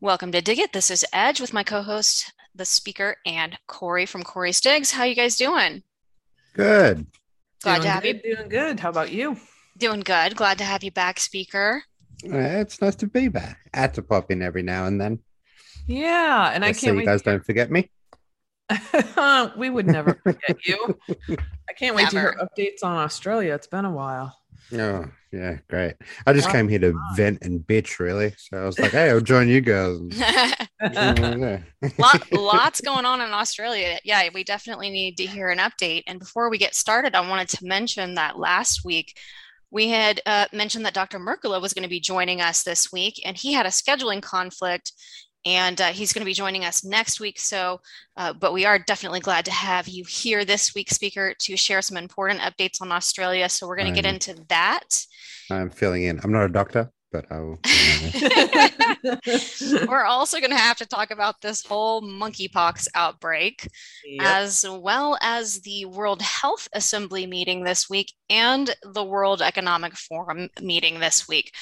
Welcome to Dig It. This is Edge with my co-host, the speaker, and Corey from Corey's Digs. How you guys doing? Good. Glad doing to have good, you. Doing good. How about you? Doing good. Glad to have you back, speaker. Uh, it's nice to be back. I had to pop in every now and then. Yeah, and I Just so can't So you wait. guys don't forget me. we would never forget you. I can't wait to hear updates on Australia. It's been a while. Oh, yeah, great. I just Wow. came here to vent and bitch, really. So I was like, hey, I'll join you guys. Lot, lots going on in Australia. Yeah, we definitely need to hear an update. And before we get started, I wanted to mention that last week we had uh, mentioned that Dr. Mercola was going to be joining us this week, and he had a scheduling conflict, and uh, he's going to be joining us next week. So, uh, but we are definitely glad to have you here this week, speaker, to share some important updates on Australia. So we're going to get into that. I'm filling in. I'm not a doctor, but I will. We're also going to have to talk about this whole monkeypox outbreak. Yep. as well as the World Health Assembly meeting this week and the World Economic Forum meeting this week.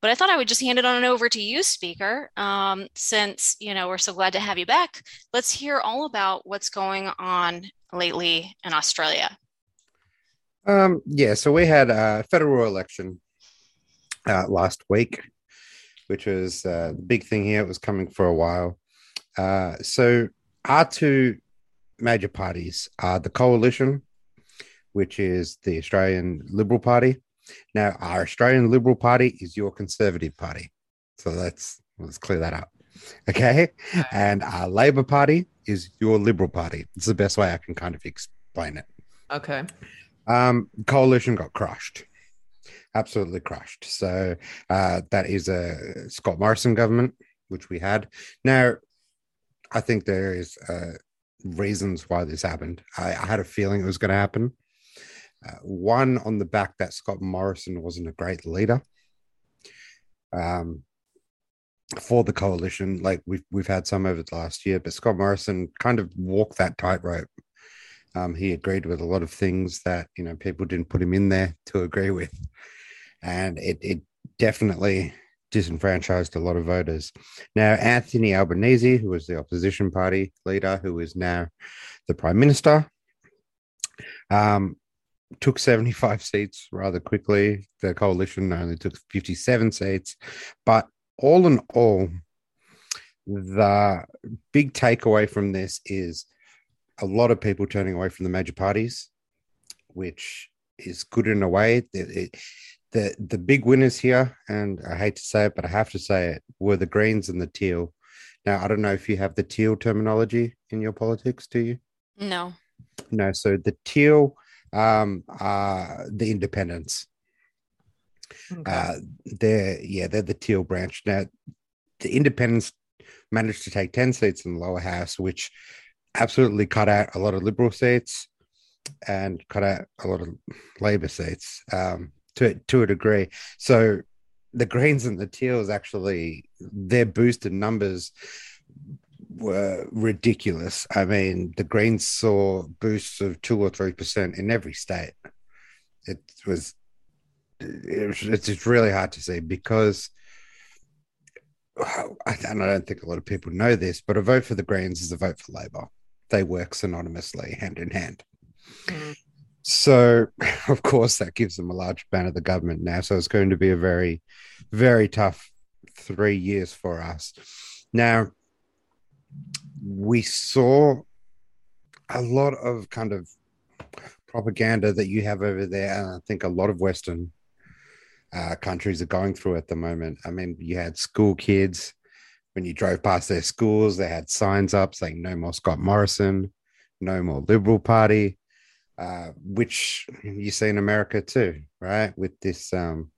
But I thought I would just hand it on over to you, speaker, um, since you know we're so glad to have you back. Let's hear all about what's going on lately in Australia. Um, yeah, so we had a federal election uh, last week, which was uh, the big thing here. It was coming for a while. Uh, so our two major parties are the coalition, which is the Australian Liberal Party. Now, our Australian Liberal Party is your Conservative Party. So let's let's clear that up. Okay. And our Labor Party is your Liberal Party. It's the best way I can kind of explain it. okay. Um, coalition got crushed, absolutely crushed. So uh, that is a Scott Morrison government, which we had. Now, I think there is uh, reasons why this happened. I, I had a feeling it was going to happen. Uh, one on the back that Scott Morrison wasn't a great leader. Um, for the coalition, like we've we've had some over the last year, but Scott Morrison kind of walked that tightrope. Um, he agreed with a lot of things that you know people didn't put him in there to agree with, and it it definitely disenfranchised a lot of voters. Now Anthony Albanese, who was the opposition party leader, who is now the prime minister, um, took seventy five seats rather quickly. The coalition only took fifty seven seats, but all in all, the big takeaway from this is a lot of people turning away from the major parties, which is good in a way. The, the the big winners here, and I hate to say it, but I have to say it, were the Greens and the Teal. Now, I don't know if you have the Teal terminology in your politics, do you? No. No. So the Teal um, are the independents. Okay. Uh, they're yeah, they're the teal branch. Now, the independents managed to take 10 seats in the lower house, which absolutely cut out a lot of liberal seats and cut out a lot of labor seats um, to to a degree. So the greens and the teals actually their boosted numbers were ridiculous. I mean, the greens saw boosts of two or three percent in every state. It was it was, it's really hard to see because I, and I don't think a lot of people know this, but a vote for the Greens is a vote for Labor. They work synonymously, hand in hand. Mm. So, of course, that gives them a large amount of the government now. So it's going to be a very, very tough three years for us. Now, we saw a lot of kind of propaganda that you have over there, and I think a lot of Western uh, countries are going through at the moment. I mean, you had school kids when you drove past their schools, they had signs up saying "No more Scott Morrison," "No more Liberal Party," uh, which you see in America too, right? With this, um,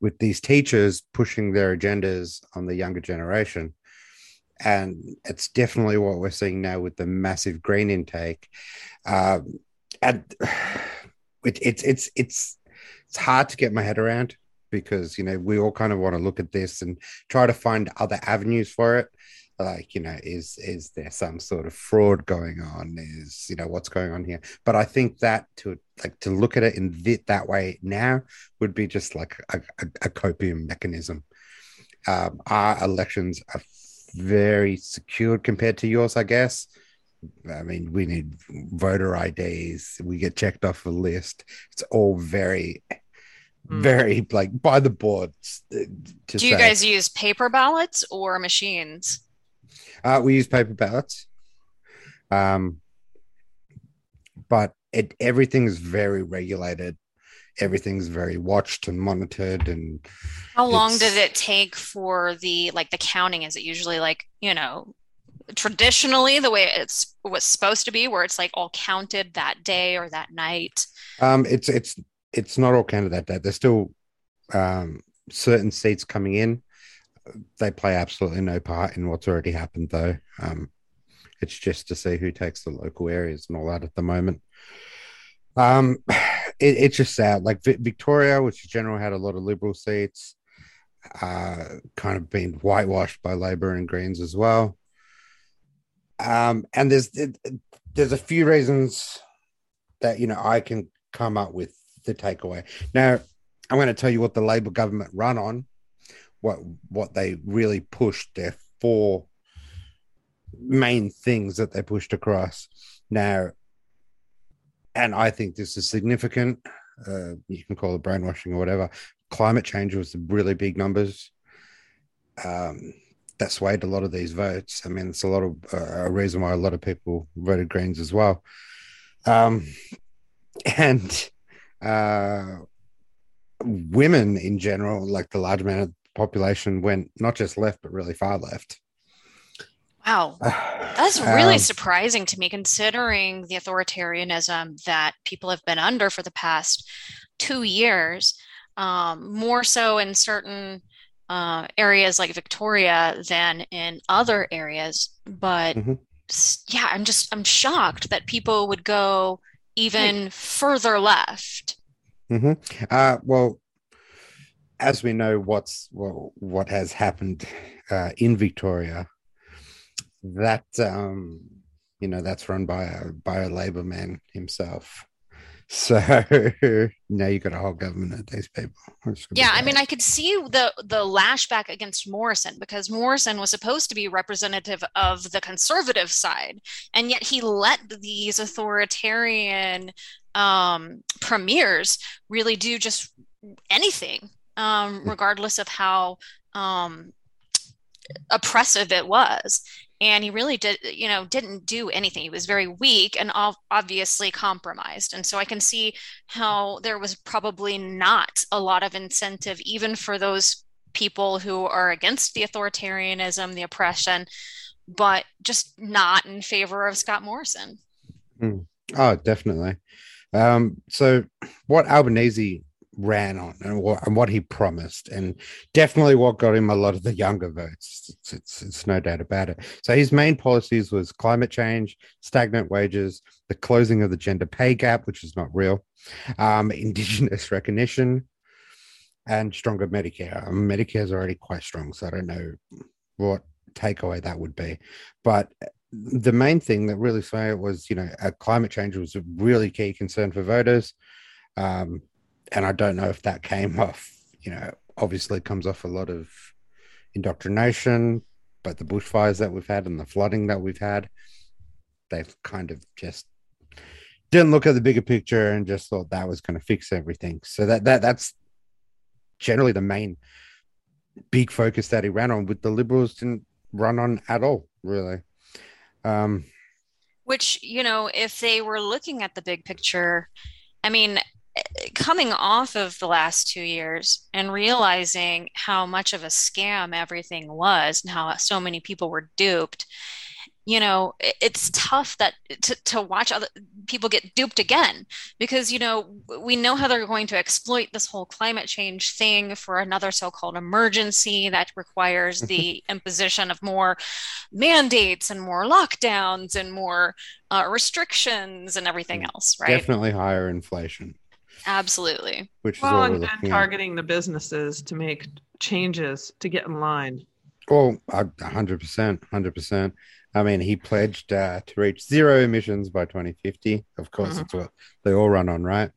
with these teachers pushing their agendas on the younger generation. And it's definitely what we're seeing now with the massive green intake. Um, and it, it's it's it's it's hard to get my head around because you know we all kind of want to look at this and try to find other avenues for it. Like you know is is there some sort of fraud going on? Is you know what's going on here? But i think that to like to look at it in th- that way now would be just like a, a, a copium mechanism. Um, our elections are very secured compared to yours i guess i mean we need voter ids we get checked off a list it's all very mm. very like by the board do you say. guys use paper ballots or machines uh, we use paper ballots. Um, but it is very regulated. Everything's very watched and monitored. And how long did it take for the like the counting? Is it usually like you know traditionally the way it's was supposed to be, where it's like all counted that day or that night? Um, it's it's it's not all counted that day. There's still um, certain seats coming in they play absolutely no part in what's already happened, though. Um, it's just to see who takes the local areas and all that at the moment. Um, it, it's just sad. Like Victoria, which in general had a lot of Liberal seats, uh, kind of been whitewashed by Labor and Greens as well. Um, and there's there's a few reasons that you know I can come up with the takeaway. Now, I'm going to tell you what the Labor government run on, what what they really pushed their four main things that they pushed across now and i think this is significant uh, you can call it brainwashing or whatever. Climate change was the really big numbers. Um, that swayed a lot of these votes. I mean it's a lot of uh, a reason why a lot of people voted greens as well. Um, and uh, women in general like the large amount of population went not just left but really far left. Wow. That's really um, surprising to me considering the authoritarianism that people have been under for the past two years, um, more so in certain uh, areas like Victoria than in other areas. But mm-hmm. yeah, I'm just, I'm shocked that people would go even further left. Mm-hmm. Uh, well, as we know what's well, what has happened uh, in Victoria, that um, you know that's run by a by a Labor man himself. So now you got a whole government of these people. Yeah, I mean, I could see the the lashback against Morrison because Morrison was supposed to be representative of the conservative side, and yet he let these authoritarian um, premiers really do just anything um, regardless of how um, oppressive it was. And he really did, you know, didn't do anything. He was very weak and obviously compromised. And so I can see how there was probably not a lot of incentive, even for those people who are against the authoritarianism, the oppression, but just not in favor of Scott Morrison. Mm. Oh, definitely. Um, so, what Albanese ran on and what, and what he promised, and definitely what got him a lot of the younger votes. It's, it's, it's no doubt about it. So his main policies was climate change, stagnant wages, the closing of the gender pay gap, which is not real, um, indigenous recognition, and stronger Medicare. Um, Medicare is already quite strong, so I don't know what takeaway that would be, but the main thing that really saw it was, you know, uh, climate change was a really key concern for voters. Um, and I don't know if that came off, you know, obviously comes off a lot of indoctrination, but the bushfires that we've had and the flooding that we've had, they've kind of just didn't look at the bigger picture and just thought that was going to fix everything. So that that that's generally the main big focus that he ran on. With the Liberals didn't run on at all, really. Um, Which you know, if they were looking at the big picture, I mean, coming off of the last two years and realizing how much of a scam everything was and how so many people were duped you know it's tough that to, to watch other people get duped again because you know we know how they're going to exploit this whole climate change thing for another so-called emergency that requires the imposition of more mandates and more lockdowns and more uh, restrictions and everything mm, else right? definitely higher inflation Absolutely. Which well, is and, and targeting the businesses to make changes to get in line. Well, hundred percent, hundred percent. I mean, he pledged uh, to reach zero emissions by 2050. Of course, Mhm. it's what they all run on, right?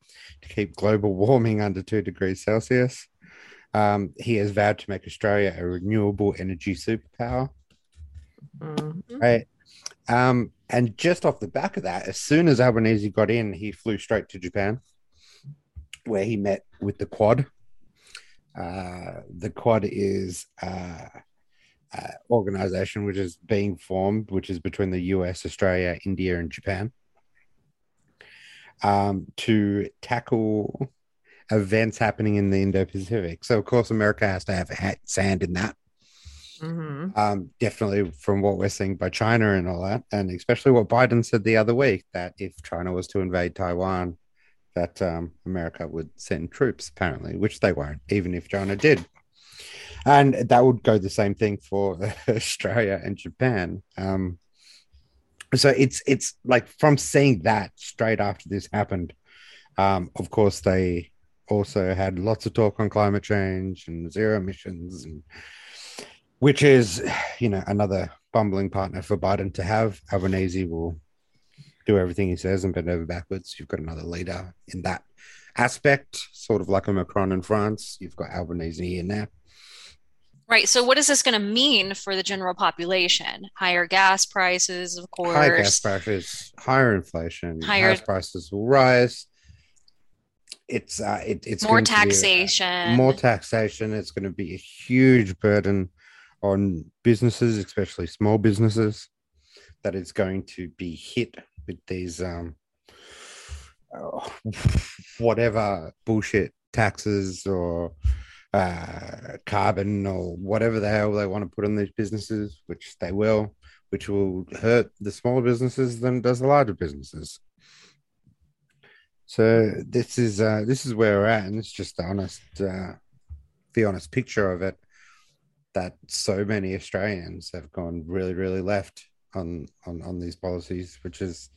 To keep global warming under two degrees Celsius. Um, he has vowed to make Australia a renewable energy superpower. Mhm. Right. Um, and just off the back of that, as soon as Albanese got in, he flew straight to Japan, where he met with the Quad. Uh, the Quad is uh, uh, organization which is being formed, which is between the US, Australia, India, and Japan, um, to tackle events happening in the Indo-Pacific. So, of course, America has to have ha- sand in that Mhm. um, definitely from what we're seeing by China and all that, and especially what Biden said the other week that if China was to invade Taiwan, that um, America would send troops, apparently, which they won't, even if China did. And that would go the same thing for Australia and Japan. Um, so it's it's like from seeing that straight after this happened. Um, of course, they also had lots of talk on climate change and zero emissions and which is, you know, another bumbling partner for Biden to have. Albanese will do everything he says and bend over backwards. You've got another leader in that aspect, sort of like a Macron in France. You've got Albanese in there. Right. So, what is this going to mean for the general population? Higher gas prices, of course. Higher gas prices, higher inflation, Higher- house prices will rise. It's uh, it, it's more going to be, uh, taxation. more taxation. It's going to be a huge burden on businesses, especially small businesses, that is going to be hit with these um, oh, whatever bullshit taxes or uh, carbon or whatever the hell they want to put on these businesses, which they will, which will hurt the smaller businesses than it does the larger businesses. So this is uh, this is where we're at, and it's just the honest, uh, the honest picture of it. That so many Australians have gone really, really left on on on these policies, which is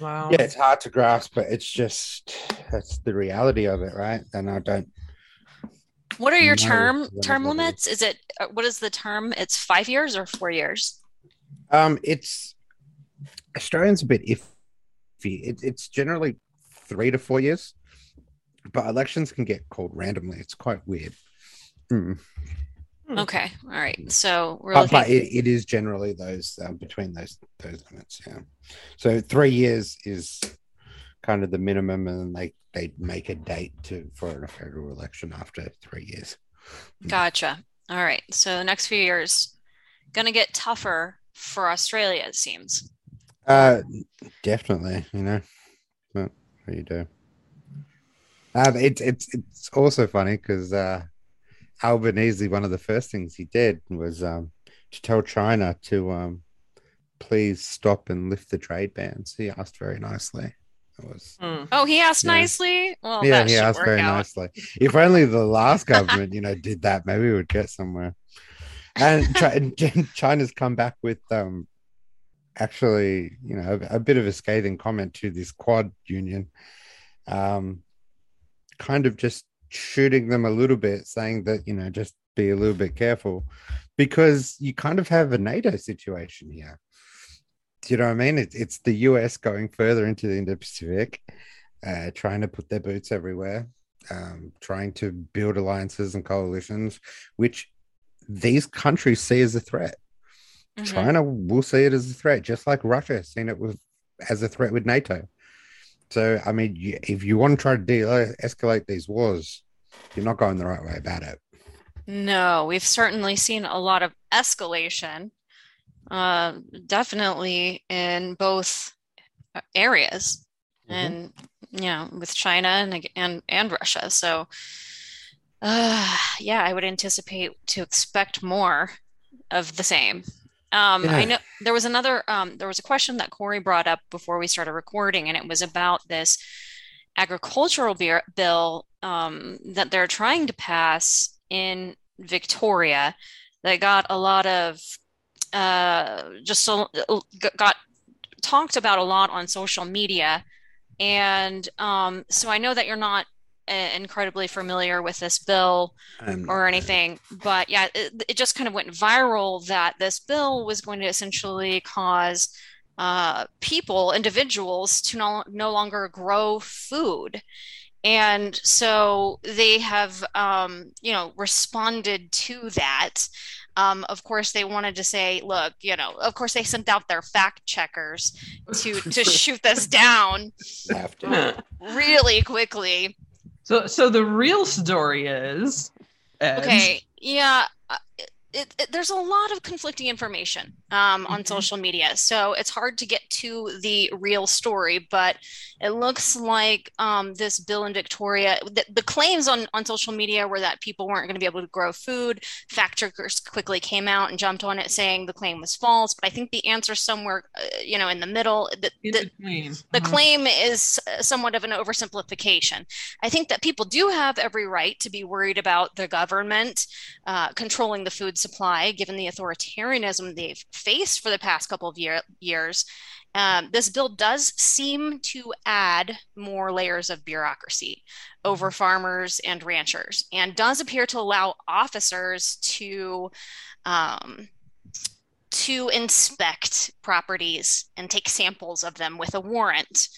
Wow. yeah, it's hard to grasp, but it's just that's the reality of it, right? And I don't. What are your term term limits? Is it uh, what is the term? It's five years or four years? Um, it's Australians a bit iffy. It, it's generally three to four years, but elections can get called randomly. It's quite weird. Mm. Hmm. Okay, all right. So we're But, looking. but it, it is generally those um, between those those limits. Yeah. So three years is kind of the minimum, and they they make a date to for a federal election after three years. Gotcha. All right. So the next few years gonna get tougher for Australia, it seems. Uh, definitely. You know, but what do you do? Um, it's it's it's also funny because uh, Albanese, one of the first things he did was um to tell China to um please stop and lift the trade bans. He asked very nicely. It was Hmm. Oh, he asked Yeah. nicely. Well, yeah, he asked very out. nicely. If only the last government, you know, did that, maybe we would get somewhere. And China's come back with um actually, you know, a, a bit of a scathing comment to this Quad Union, um, kind of just shooting them a little bit, saying that you know, just be a little bit careful, because you kind of have a NATO situation here. Do you know what I mean? It, it's the US going further into the Indo-Pacific, uh, trying to put their boots everywhere, um, trying to build alliances and coalitions, which these countries see as a threat. Mhm. China will see it as a threat, just like Russia has seen it with as a threat with NATO. So, I mean, if you want to try to de-escalate these wars, you're not going the right way about it. No, we've certainly seen a lot of escalation, uh, definitely in both areas, Mhm. and you know, with China and and and Russia. So, uh, yeah, I would anticipate to expect more of the same. Um, I know there was another um, there was a question that Corey brought up before we started recording, and it was about this agricultural beer, bill um, that they're trying to pass in Victoria that got a lot of uh, just so, got talked about a lot on social media. And um, so I know that you're not uh, incredibly familiar with this bill Um, or anything, but yeah, it, it just kind of went viral that this bill was going to essentially cause uh, people, individuals, to no, no longer grow food. And so they have, um, you know, responded to that. Um, of course, they wanted to say, look, you know, of course, they sent out their fact checkers to to shoot this down have really quickly. So, so the real story is, Ed, Okay, yeah, uh, it, it, there's a lot of conflicting information um, on Mhm. social media, so it's hard to get to the real story. But it looks like um, this bill in Victoria, the, the claims on, on social media were that people weren't going to be able to grow food. Fact checkers quickly came out and jumped on it, saying the claim was false. But I think the answer somewhere, uh, you know, in the middle. The, the, between. the Mhm. claim is uh, somewhat of an oversimplification. I think that people do have every right to be worried about the government uh, controlling the food supply, given the authoritarianism they've faced for the past couple of year, years. Um, this bill does seem to add more layers of bureaucracy over farmers and ranchers, and does appear to allow officers to um, to inspect properties and take samples of them with a warrant,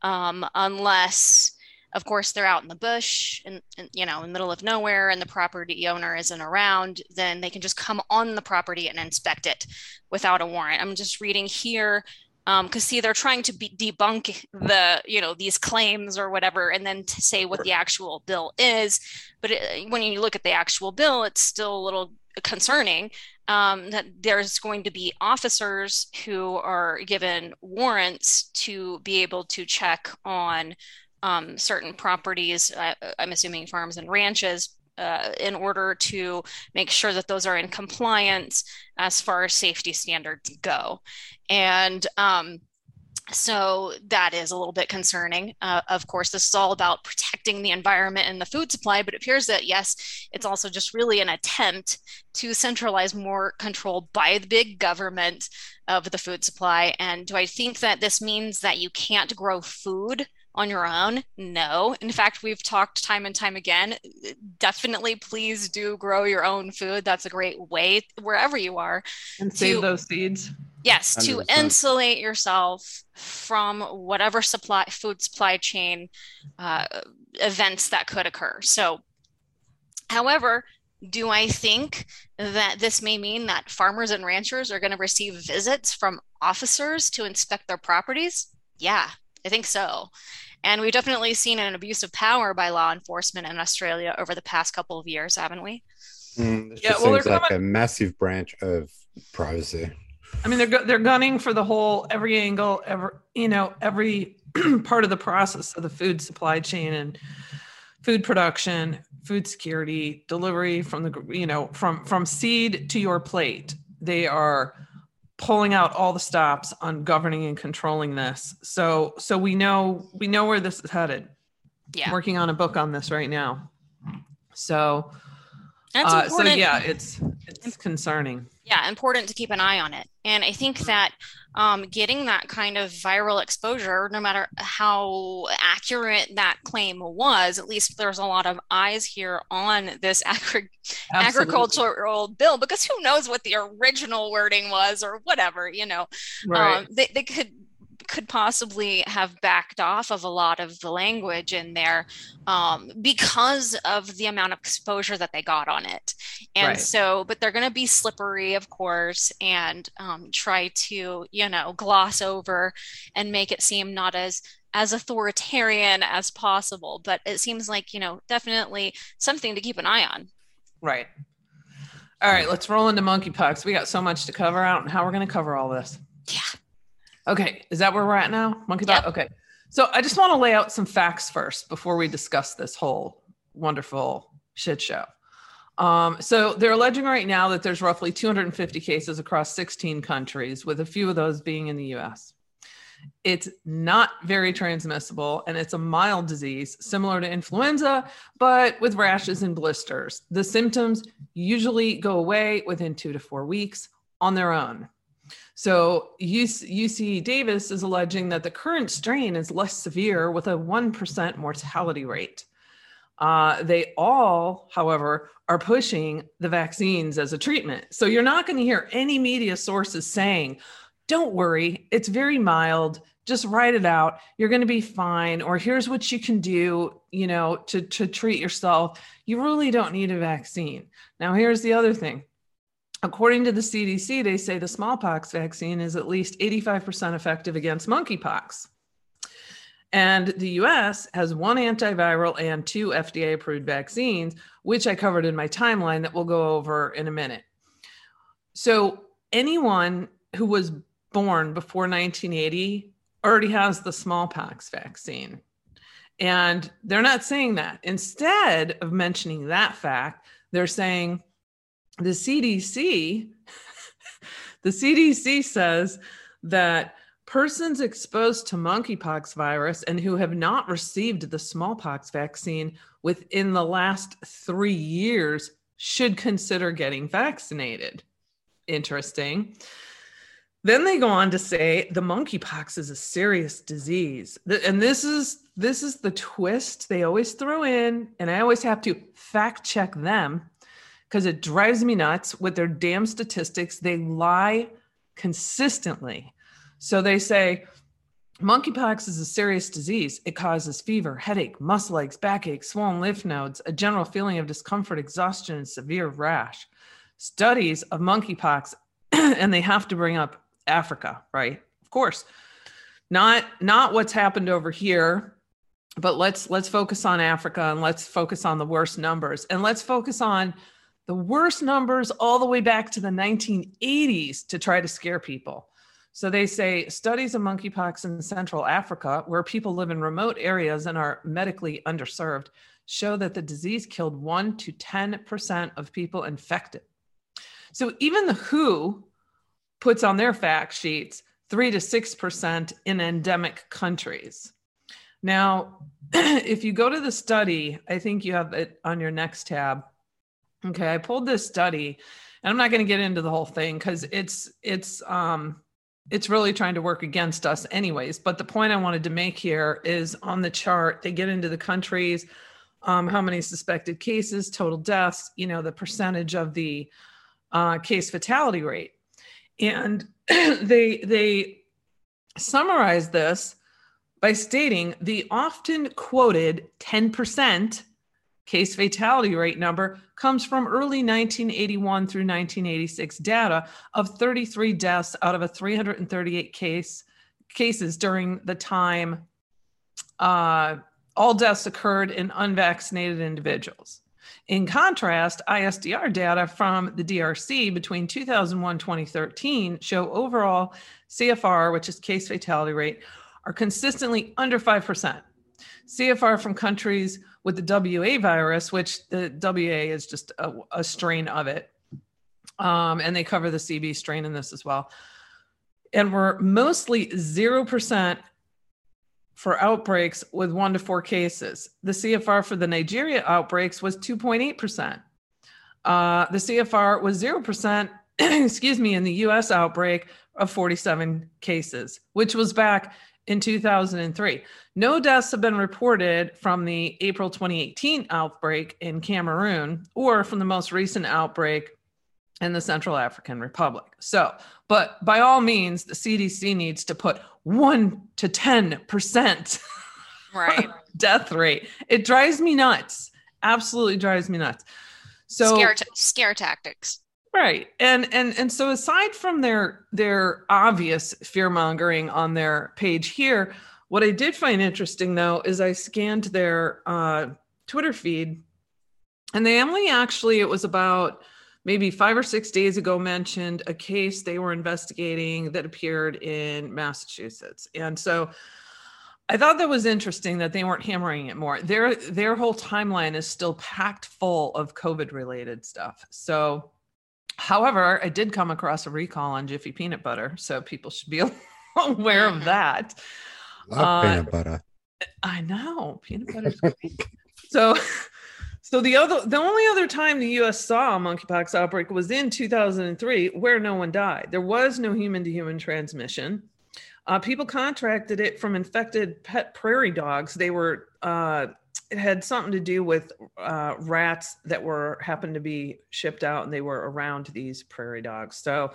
um, unless, of course, they're out in the bush and, and, you know in the middle of nowhere and the property owner isn't around. Then they can just come on the property and inspect it without a warrant. I'm just reading here because see they're trying to be, debunk the you know these claims or whatever and then to say what the actual bill is. But it, when you look at the actual bill it's still a little concerning um, that there's going to be officers who are given warrants to be able to check on um, certain properties uh, i'm assuming farms and ranches uh, in order to make sure that those are in compliance as far as safety standards go. And um, so that is a little bit concerning. Uh, of course, this is all about protecting the environment and the food supply, but it appears that, yes, it's also just really an attempt to centralize more control by the big government of the food supply. And do I think that this means that you can't grow food? On your own? No. In fact, we've talked time and time again. Definitely, please do grow your own food. That's a great way, wherever you are. and save to- those seeds. Yes, to 100%. insulate yourself from whatever supply food supply chain uh, events that could occur. So, however, do I think that this may mean that farmers and ranchers are going to receive visits from officers to inspect their properties? Yeah, I think so. And we've definitely seen an abuse of power by law enforcement in Australia over the past couple of years, haven't we? Mm, this Yeah, just well, they're seems like coming- a massive branch of privacy. I mean, they're they're gunning for the whole every angle, every you know, every part of the process of the food supply chain and food production, food security, delivery from the you know from from seed to your plate. They are pulling out all the stops on governing and controlling this. So so we know we know where this is headed. Yeah. Working on a book on this right now. So That's uh, so yeah, it's it's concerning. yeah, important to keep an eye on it. And I think that um, getting that kind of viral exposure, no matter how accurate that claim was, at least there's a lot of eyes here on this agri- agricultural bill because who knows what the original wording was or whatever, you know. Right. Um, they, they could could possibly have backed off of a lot of the language in there um, because of the amount of exposure that they got on it. And Right. so, but they're going to be slippery, of course, and um, try to, you know, gloss over and make it seem not as as authoritarian as possible. But it seems like, you know, definitely something to keep an eye on. Right. All right, let's roll into monkeypox. We got so much to cover out and how we're going to cover all this. Yeah. Okay, is that where we're at now? Monkeypox? Yep. Okay. So I just want to lay out some facts first before we discuss this whole wonderful shit show. Um, so they're alleging right now that there's roughly 250 cases across 16 countries, with a few of those being in the US. It's not very transmissible and it's a mild disease similar to influenza, but with rashes and blisters. The symptoms usually go away within two to four weeks on their own. So UC, UC Davis is alleging that the current strain is less severe with a 1% mortality rate. Uh, they all, however, are pushing the vaccines as a treatment. So you're not going to hear any media sources saying, don't worry, it's very mild. Just write it out. You're going to be fine. Or here's what you can do, you know, to, to treat yourself. You really don't need a vaccine. Now, here's the other thing. According to the CDC, they say the smallpox vaccine is at least 85% effective against monkeypox. And the US has one antiviral and two FDA approved vaccines, which I covered in my timeline that we'll go over in a minute. So, anyone who was born before 1980 already has the smallpox vaccine. And they're not saying that. Instead of mentioning that fact, they're saying the CDC, the CDC says that persons exposed to monkeypox virus and who have not received the smallpox vaccine within the last three years should consider getting vaccinated. Interesting. Then they go on to say the monkeypox is a serious disease. And this is this is the twist they always throw in and I always have to fact check them because it drives me nuts with their damn statistics. They lie consistently. So they say monkeypox is a serious disease. It causes fever, headache, muscle aches, backache, swollen lymph nodes, a general feeling of discomfort, exhaustion, and severe rash. Studies of monkeypox, and they have to bring up Africa, right? Of course. Not not what's happened over here, but let's let's focus on Africa and let's focus on the worst numbers. And let's focus on the worst numbers all the way back to the 1980s to try to scare people. So they say studies of monkeypox in Central Africa, where people live in remote areas and are medically underserved, show that the disease killed 1 to 10% of people infected. So even the WHO puts on their fact sheets 3 to 6% in endemic countries. Now, if you go to the study, I think you have it on your next tab. Okay, I pulled this study, and I'm not going to get into the whole thing because it's it's um it's really trying to work against us anyways. But the point I wanted to make here is on the chart, they get into the countries, um, how many suspected cases, total deaths, you know, the percentage of the uh, case fatality rate and they they summarize this by stating the often quoted 10% case fatality rate number comes from early 1981 through 1986 data of 33 deaths out of a 338 case cases during the time uh, all deaths occurred in unvaccinated individuals in contrast, ISDR data from the DRC between 2001 2013 show overall CFR, which is case fatality rate, are consistently under 5%. CFR from countries with the WA virus, which the WA is just a, a strain of it, um, and they cover the CB strain in this as well. And we're mostly 0% for outbreaks with one to four cases. The CFR for the Nigeria outbreaks was 2.8%. Uh, the CFR was 0%, excuse me, in the US outbreak of 47 cases, which was back in 2003. No deaths have been reported from the April 2018 outbreak in Cameroon or from the most recent outbreak in the Central African Republic. So, but by all means, the CDC needs to put one to 10% right death rate. It drives me nuts. Absolutely drives me nuts. So scare, t- scare tactics. Right. And and and so aside from their their obvious fear mongering on their page here, what I did find interesting though is I scanned their uh, Twitter feed and they only actually it was about maybe five or six days ago mentioned a case they were investigating that appeared in Massachusetts. And so I thought that was interesting that they weren't hammering it more. Their their whole timeline is still packed full of COVID related stuff. So however, I did come across a recall on Jiffy peanut butter, so people should be aware of that. Love uh, peanut butter. I know peanut butter's great. so so the other, the only other time the U.S. saw a monkeypox outbreak was in 2003, where no one died. There was no human-to-human transmission. Uh, people contracted it from infected pet prairie dogs. They were uh, it had something to do with uh, rats that were happened to be shipped out, and they were around these prairie dogs. So,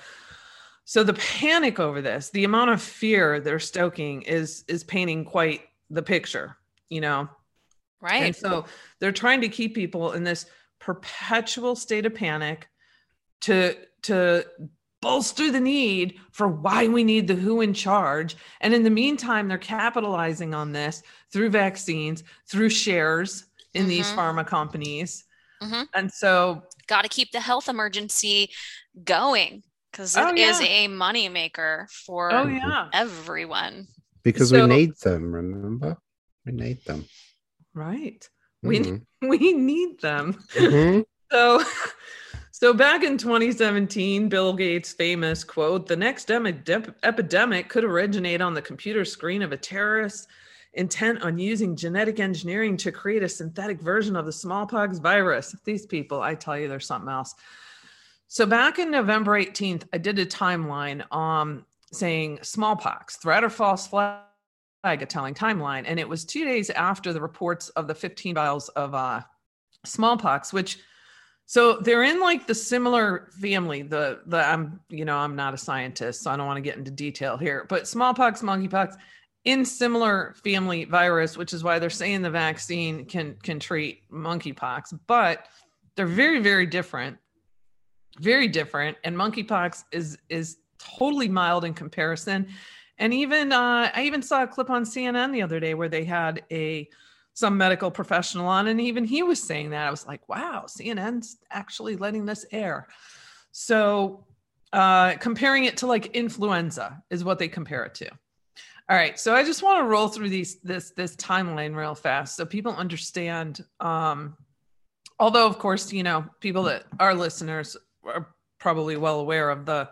so the panic over this, the amount of fear they're stoking, is is painting quite the picture. You know, right? And so they're trying to keep people in this perpetual state of panic to to bolster the need for why we need the WHO in charge. And in the meantime, they're capitalizing on this through vaccines, through shares in mm-hmm. these pharma companies. Mm-hmm. And so, got to keep the health emergency going because it oh, yeah. is a money maker for oh, yeah. everyone. Because so, we need them, remember? We need them. Right. Mm-hmm. We we need them. Mm-hmm. So so back in 2017, Bill Gates' famous quote, the next epidemic could originate on the computer screen of a terrorist intent on using genetic engineering to create a synthetic version of the smallpox virus. These people, I tell you, there's something else. So back in November 18th, I did a timeline um, saying smallpox, threat or false flag, a telling timeline. And it was two days after the reports of the 15 vials of uh, smallpox, which – so they're in like the similar family. The the I'm you know I'm not a scientist, so I don't want to get into detail here. But smallpox, monkeypox, in similar family virus, which is why they're saying the vaccine can can treat monkeypox, but they're very very different, very different. And monkeypox is is totally mild in comparison. And even uh, I even saw a clip on CNN the other day where they had a some medical professional on, and even he was saying that. I was like, wow, CNN's actually letting this air. So uh, comparing it to like influenza is what they compare it to. All right, so I just want to roll through these this this timeline real fast so people understand. Um, although, of course, you know, people that are listeners are probably well aware of the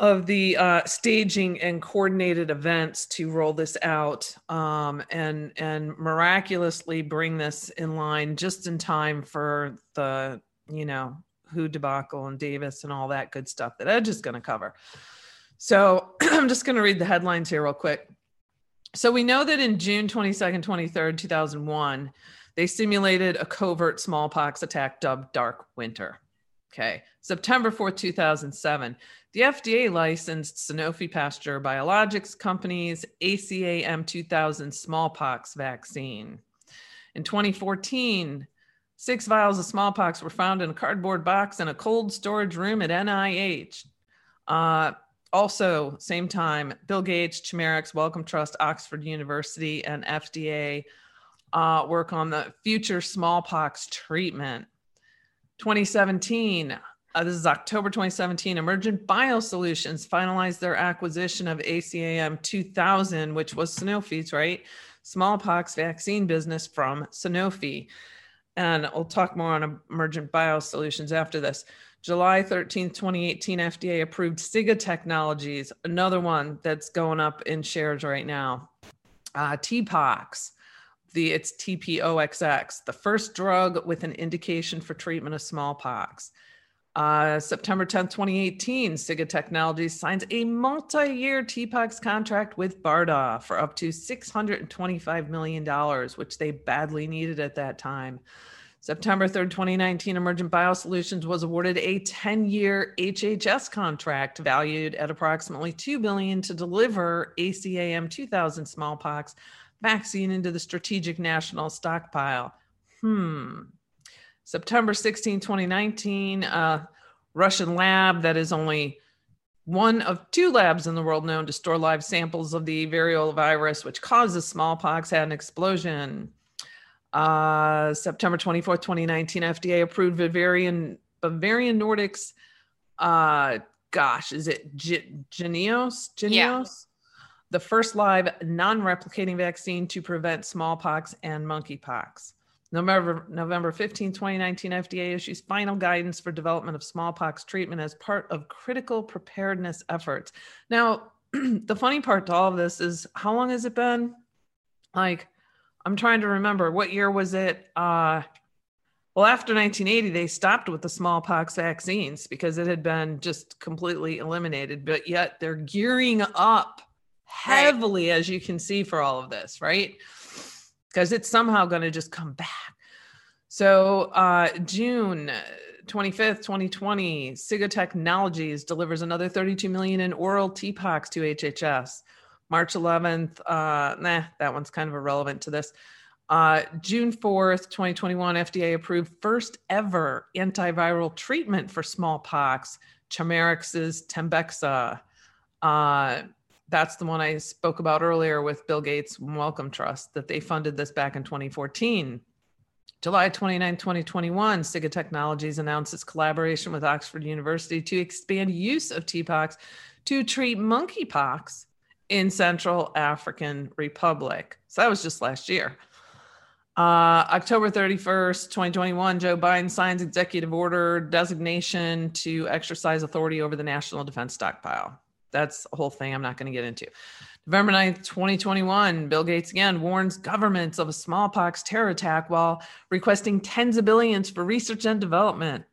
of the uh, staging and coordinated events to roll this out um, and and miraculously bring this in line just in time for the you know who debacle and Davos and all that good stuff that Edge is going to cover. So I'm just going to read the headlines here real quick. So we know that in June 22nd, 23rd, 2001, they simulated a covert smallpox attack dubbed Dark Winter. Okay. September 4th, 2007, the FDA licensed Sanofi Pasteur Biologics Company's ACAM 2000 smallpox vaccine. In 2014, six vials of smallpox were found in a cardboard box in a cold storage room at NIH. Uh, also, same time, Bill Gates, Chimerix, Wellcome Trust, Oxford University, and FDA uh, work on the future smallpox treatment. 2017, uh, this is October 2017. Emergent Biosolutions finalized their acquisition of ACAM 2000, which was Sanofi's, right? Smallpox vaccine business from Sanofi. And we'll talk more on Emergent Biosolutions after this. July 13, 2018, FDA approved SIGA Technologies, another one that's going up in shares right now. Uh, TPOXX, the it's TPOXX, the first drug with an indication for treatment of smallpox. Uh, September 10th, 2018, SIGA Technologies signs a multi year TPOXX contract with BARDA for up to $625 million, which they badly needed at that time. September 3rd, 2019, Emergent Biosolutions was awarded a 10 year HHS contract valued at approximately 2 billion to deliver ACAM 2000 smallpox vaccine into the strategic national stockpile. Hmm, September 16, 2019, a Russian lab that is only one of two labs in the world known to store live samples of the variola virus, which causes smallpox, had an explosion. Uh, September 24, 2019, FDA approved Bavarian, Bavarian Nordic's, uh, gosh, is it G- Jynneos? Jynneos? Yeah. The first live non replicating vaccine to prevent smallpox and monkeypox. November, November 15, 2019, FDA issues final guidance for development of smallpox treatment as part of critical preparedness efforts. Now, the funny part to all of this is how long has it been? Like, I'm trying to remember what year was it? Uh, well, after 1980, they stopped with the smallpox vaccines because it had been just completely eliminated, but yet they're gearing up heavily, right. as you can see, for all of this, right? Because it's somehow going to just come back. So, uh, June 25th, 2020, SIGA Technologies delivers another 32 million in oral TPOXX to HHS. March 11th, uh, nah, that one's kind of irrelevant to this. Uh, June 4th, 2021, FDA approved first ever antiviral treatment for smallpox, Chimerix's Tembexa. Uh, that's the one I spoke about earlier with Bill Gates Wellcome Trust, that they funded this back in 2014. July 29, 2021, SIGA Technologies announced its collaboration with Oxford University to expand use of TPOXX to treat monkeypox in Central African Republic. So that was just last year. Uh, October 31st, 2021, Joe Biden signs executive order designation to exercise authority over the national defense stockpile. That's a whole thing I'm not going to get into. November 9th, 2021, Bill Gates again warns governments of a smallpox terror attack while requesting tens of billions for research and development.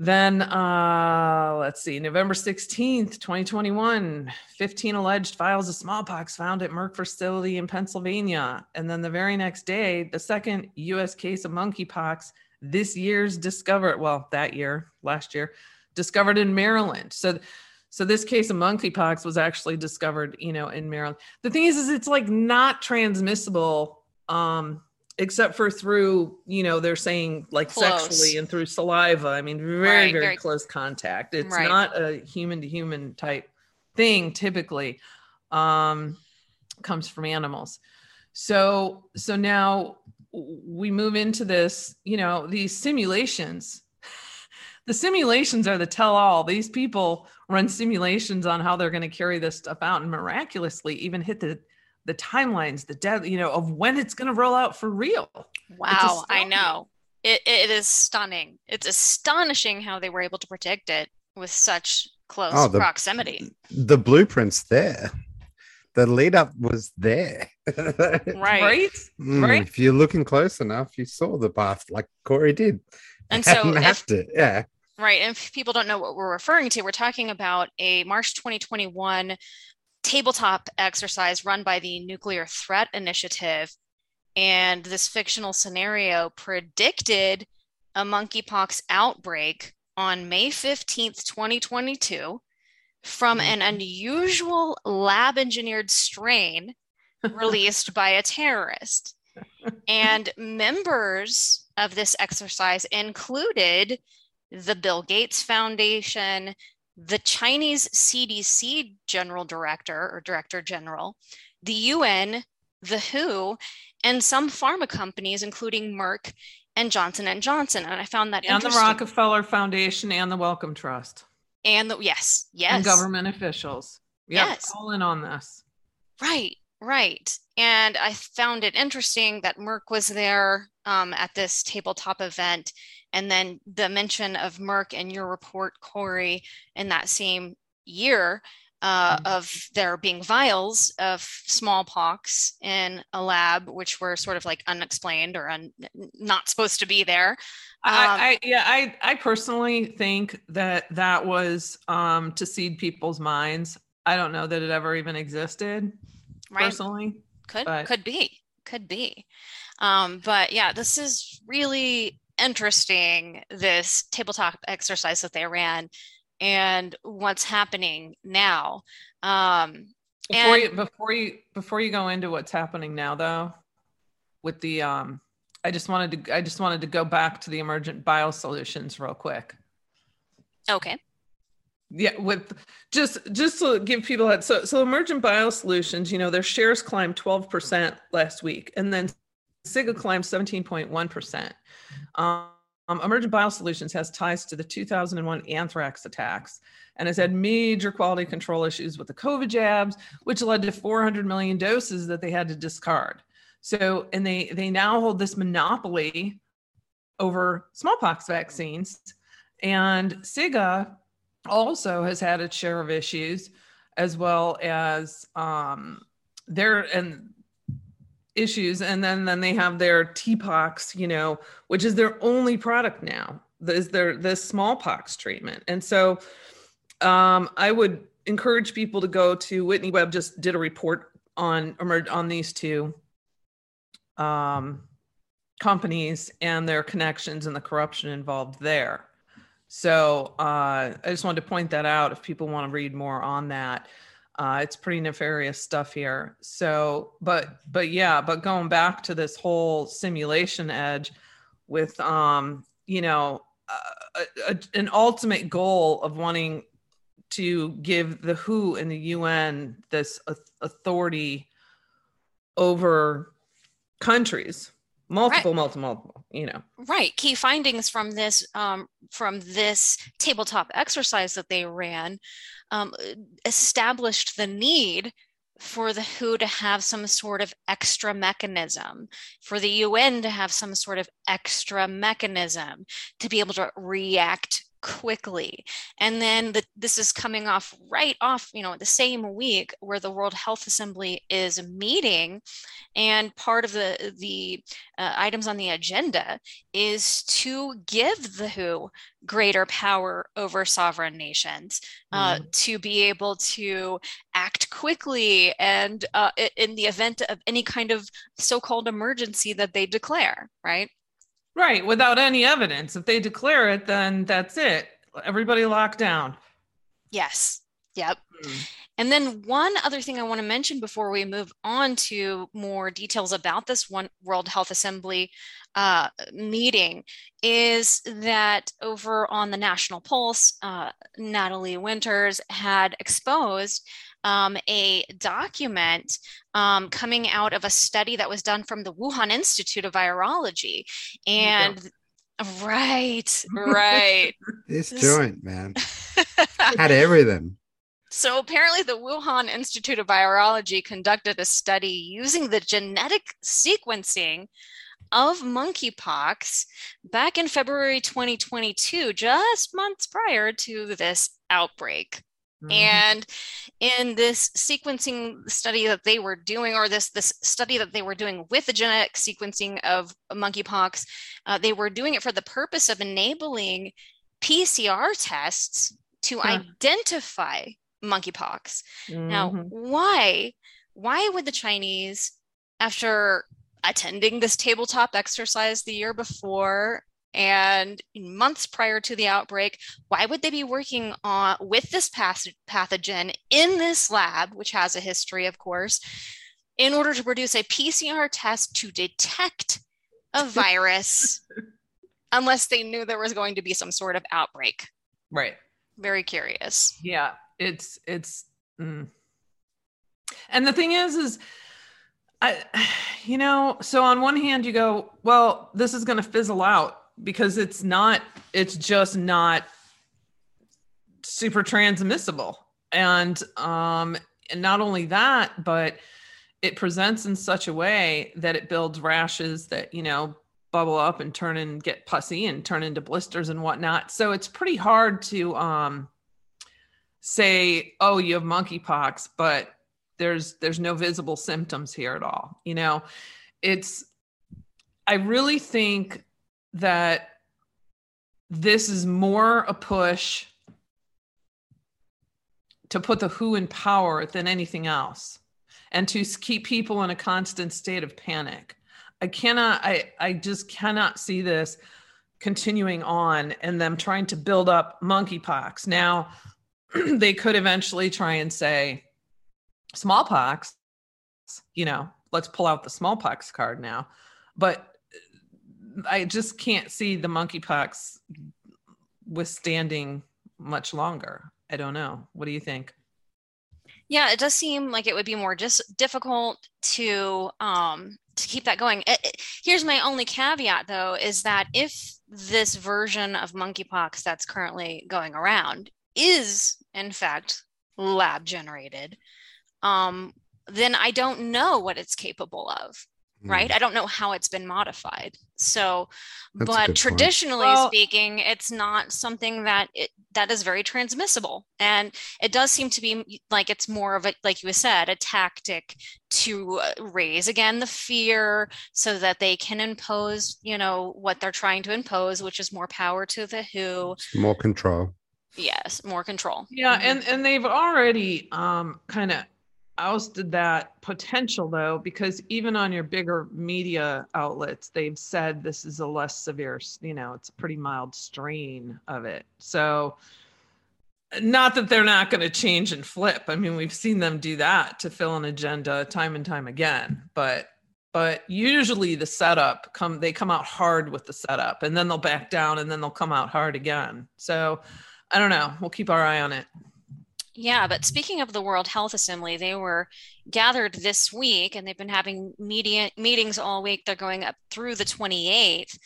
Then uh, let's see, November 16th, 2021, 15 alleged files of smallpox found at Merck facility in Pennsylvania. And then the very next day, the second US case of monkeypox this year's discovered, well, that year, last year, discovered in Maryland. So so this case of monkeypox was actually discovered, you know, in Maryland. The thing is, is it's like not transmissible um except for through you know they're saying like close. sexually and through saliva i mean very right, very, very, close contact it's right. not a human to human type thing typically um comes from animals so so now we move into this you know these simulations the simulations are the tell all these people run simulations on how they're going to carry this stuff out and miraculously even hit the the timelines, the dead, you know, of when it's going to roll out for real. Wow, I know. It, it is stunning. It's astonishing how they were able to predict it with such close oh, the, proximity. The blueprint's there. The lead up was there. right. Right. Mm, right. If you're looking close enough, you saw the path like Corey did. And so if, it. Yeah. Right. And if people don't know what we're referring to, we're talking about a March 2021 tabletop exercise run by the Nuclear Threat Initiative. And this fictional scenario predicted a monkeypox outbreak on May 15th, 2022, from an mm-hmm. unusual lab engineered strain released by a terrorist. And members of this exercise included the Bill Gates Foundation, the Chinese CDC general director or director general, the UN, the WHO, and some pharma companies, including Merck and Johnson and Johnson. And I found that and the Rockefeller Foundation and the Wellcome Trust. And the yes, yes, and government officials. Yep, yes, all in on this. Right, right. And I found it interesting that Merck was there um, at this tabletop event and then the mention of Merck in your report, Corey, in that same year uh, mm-hmm. of there being vials of smallpox in a lab, which were sort of like unexplained or un- not supposed to be there. Um, I, I, yeah, I, I personally think that that was um, to seed people's minds. I don't know that it ever even existed. Right. Personally, could but. could be, could be. Um, but yeah, this is really interesting this tabletop exercise that they ran and what's happening now. Um before and, you before you before you go into what's happening now though with the um i just wanted to i just wanted to go back to the emergent biosolutions real quick. Okay. Yeah with just just to give people that so so emergent biosolutions you know their shares climbed 12% last week and then SIGA climbed 17.1%. Um, Emergent Biosolutions has ties to the 2001 anthrax attacks and has had major quality control issues with the COVID jabs, which led to 400 million doses that they had to discard. So, and they they now hold this monopoly over smallpox vaccines, and SIGA also has had its share of issues, as well as um, there and issues and then then they have their TPOXX, you know, which is their only product now. Is their this smallpox treatment. And so um I would encourage people to go to Whitney Webb just did a report on on these two um, companies and their connections and the corruption involved there. So uh, I just wanted to point that out if people want to read more on that. Uh, it's pretty nefarious stuff here. So, but but yeah, but going back to this whole simulation edge with um, you know, a, a, an ultimate goal of wanting to give the WHO and the UN this authority over countries multiple right. multiple multiple you know right key findings from this um, from this tabletop exercise that they ran um, established the need for the WHO to have some sort of extra mechanism, for the UN to have some sort of extra mechanism to be able to react quickly and then the, this is coming off right off you know the same week where the world health assembly is meeting and part of the the uh, items on the agenda is to give the who greater power over sovereign nations uh, mm-hmm. to be able to act quickly and uh, in the event of any kind of so-called emergency that they declare right Right, without any evidence. If they declare it, then that's it. Everybody locked down. Yes. Yep. Mm. And then one other thing I want to mention before we move on to more details about this one World Health Assembly uh, meeting is that over on the National Pulse, uh, Natalie Winters had exposed um, a document um, coming out of a study that was done from the Wuhan Institute of Virology. And yeah. right, right. this joint, man, had everything. So apparently, the Wuhan Institute of Virology conducted a study using the genetic sequencing of monkeypox back in February 2022, just months prior to this outbreak. Mm-hmm. And in this sequencing study that they were doing, or this this study that they were doing with the genetic sequencing of monkeypox, uh, they were doing it for the purpose of enabling PCR tests to huh. identify monkeypox. Mm-hmm. Now, why why would the Chinese, after attending this tabletop exercise the year before and months prior to the outbreak why would they be working on with this pathogen in this lab which has a history of course in order to produce a pcr test to detect a virus unless they knew there was going to be some sort of outbreak? Right. Very curious. Yeah it's it's mm. and the thing is is I, you know, so on one hand, you go, well, this is going to fizzle out because it's not it's just not super transmissible. And um and not only that but it presents in such a way that it builds rashes that you know bubble up and turn and get pussy and turn into blisters and whatnot. So it's pretty hard to um say oh you have monkeypox but there's there's no visible symptoms here at all you know? It's i really think that this is more a push to put the WHO in power than anything else and to keep people in a constant state of panic. I cannot, I, I just cannot see this continuing on and them trying to build up monkeypox. Now, they could eventually try and say smallpox, you know, let's pull out the smallpox card now. But I just can't see the monkeypox withstanding much longer. I don't know. What do you think? Yeah, it does seem like it would be more just difficult to um to keep that going. It, it, here's my only caveat though is that if this version of monkeypox that's currently going around is in fact lab generated, um, then I don't know what it's capable of right? Mm. I don't know how it's been modified. So, That's but traditionally well, speaking, it's not something that it, that is very transmissible, and it does seem to be like it's more of a, like you said, a tactic to uh, raise again the fear, so that they can impose, you know, what they're trying to impose, which is more power to the WHO, more control. Yes, more control. Yeah, mm-hmm. and and they've already um, kind of ousted that potential though, because even on your bigger media outlets, they've said this is a less severe, you know, it's a pretty mild strain of it. So, not that they're not going to change and flip. I mean, we've seen them do that to fill an agenda time and time again, but but usually the setup come they come out hard with the setup and then they'll back down and then they'll come out hard again. So, I don't know. We'll keep our eye on it. Yeah, but speaking of the World Health Assembly, they were gathered this week and they've been having media, meetings all week. They're going up through the 28th.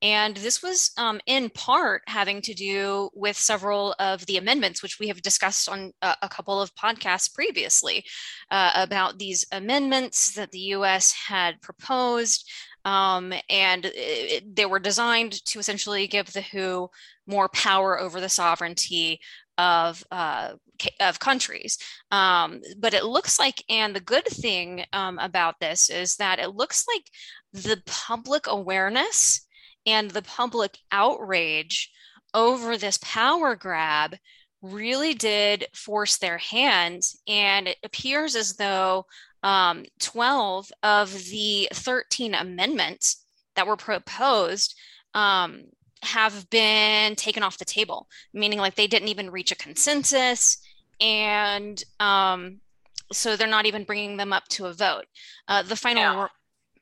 And this was um, in part having to do with several of the amendments, which we have discussed on a, a couple of podcasts previously uh, about these amendments that the US had proposed. Um, and it, they were designed to essentially give the WHO more power over the sovereignty of uh, of countries. Um, but it looks like, and the good thing um, about this is that it looks like the public awareness and the public outrage over this power grab really did force their hand. And it appears as though um, 12 of the 13 amendments that were proposed um, have been taken off the table, meaning like they didn't even reach a consensus. And um, so they're not even bringing them up to a vote. Uh, the final. Yeah.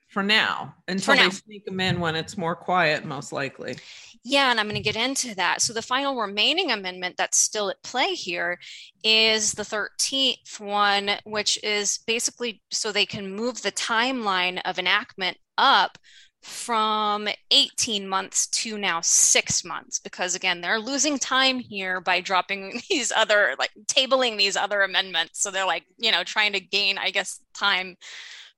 For now, until for they sneak them in when it's more quiet, most likely. Yeah, and I'm going to get into that. So, the final remaining amendment that's still at play here is the 13th one, which is basically so they can move the timeline of enactment up from 18 months to now six months because again they're losing time here by dropping these other like tabling these other amendments. So they're like you know trying to gain i guess time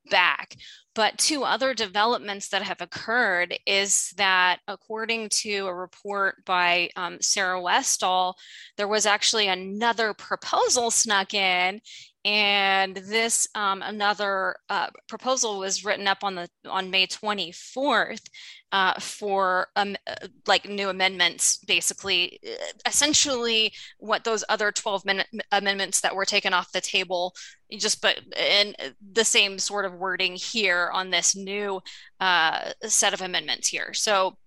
back. But two other developments that have occurred is that according to a report by um, sarah westall there was actually another proposal snuck in and this um, another uh, proposal was written up on the on May 24th uh, for um, uh, like new amendments, basically, uh, essentially what those other 12 minute amendments that were taken off the table, just but in the same sort of wording here on this new uh, set of amendments here. So,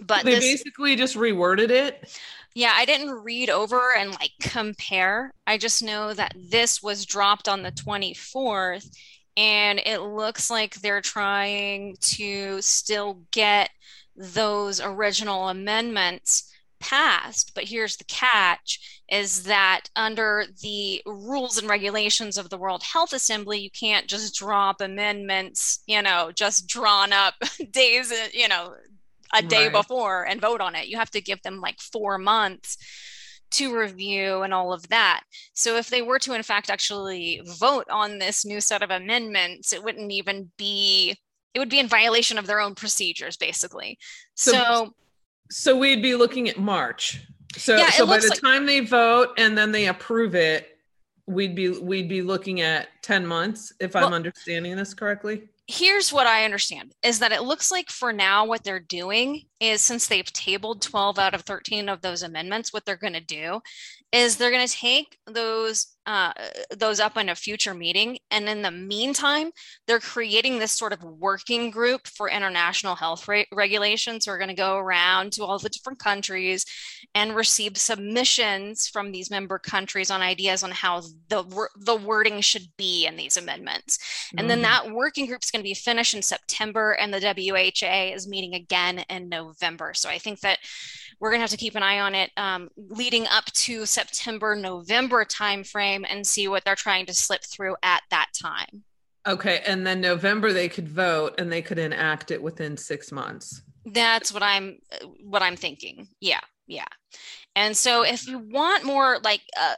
but they this, basically just reworded it. Yeah, I didn't read over and like compare. I just know that this was dropped on the 24th and it looks like they're trying to still get those original amendments passed but here's the catch is that under the rules and regulations of the world health assembly you can't just drop amendments you know just drawn up days you know a day right. before and vote on it. You have to give them like four months to review and all of that. So if they were to, in fact, actually vote on this new set of amendments, it wouldn't even be, it would be in violation of their own procedures, basically. So, so, so we'd be looking at March. So, yeah, so by the like- time they vote and then they approve it, we'd be we'd be looking at 10 months if well, i'm understanding this correctly here's what I understand is that it looks like for now, what they're doing is since they've tabled 12 out of 13 of those amendments, what they're going to do is they're going to take those uh, those up in a future meeting. And in the meantime, they're creating this sort of working group for international health re- regulations. We're going to go around to all the different countries and receive submissions from these member countries on ideas on how the, the wording should be in these amendments. And mm-hmm. then that working group is going to be finished in September, and the WHA is meeting again in November. So I think that we're going to have to keep an eye on it um, leading up to September, November timeframe and see what they're trying to slip through at that time. Okay. And then November they could vote and they could enact it within six months. That's what I'm what I'm thinking. Yeah. Yeah. And so if you want more like uh,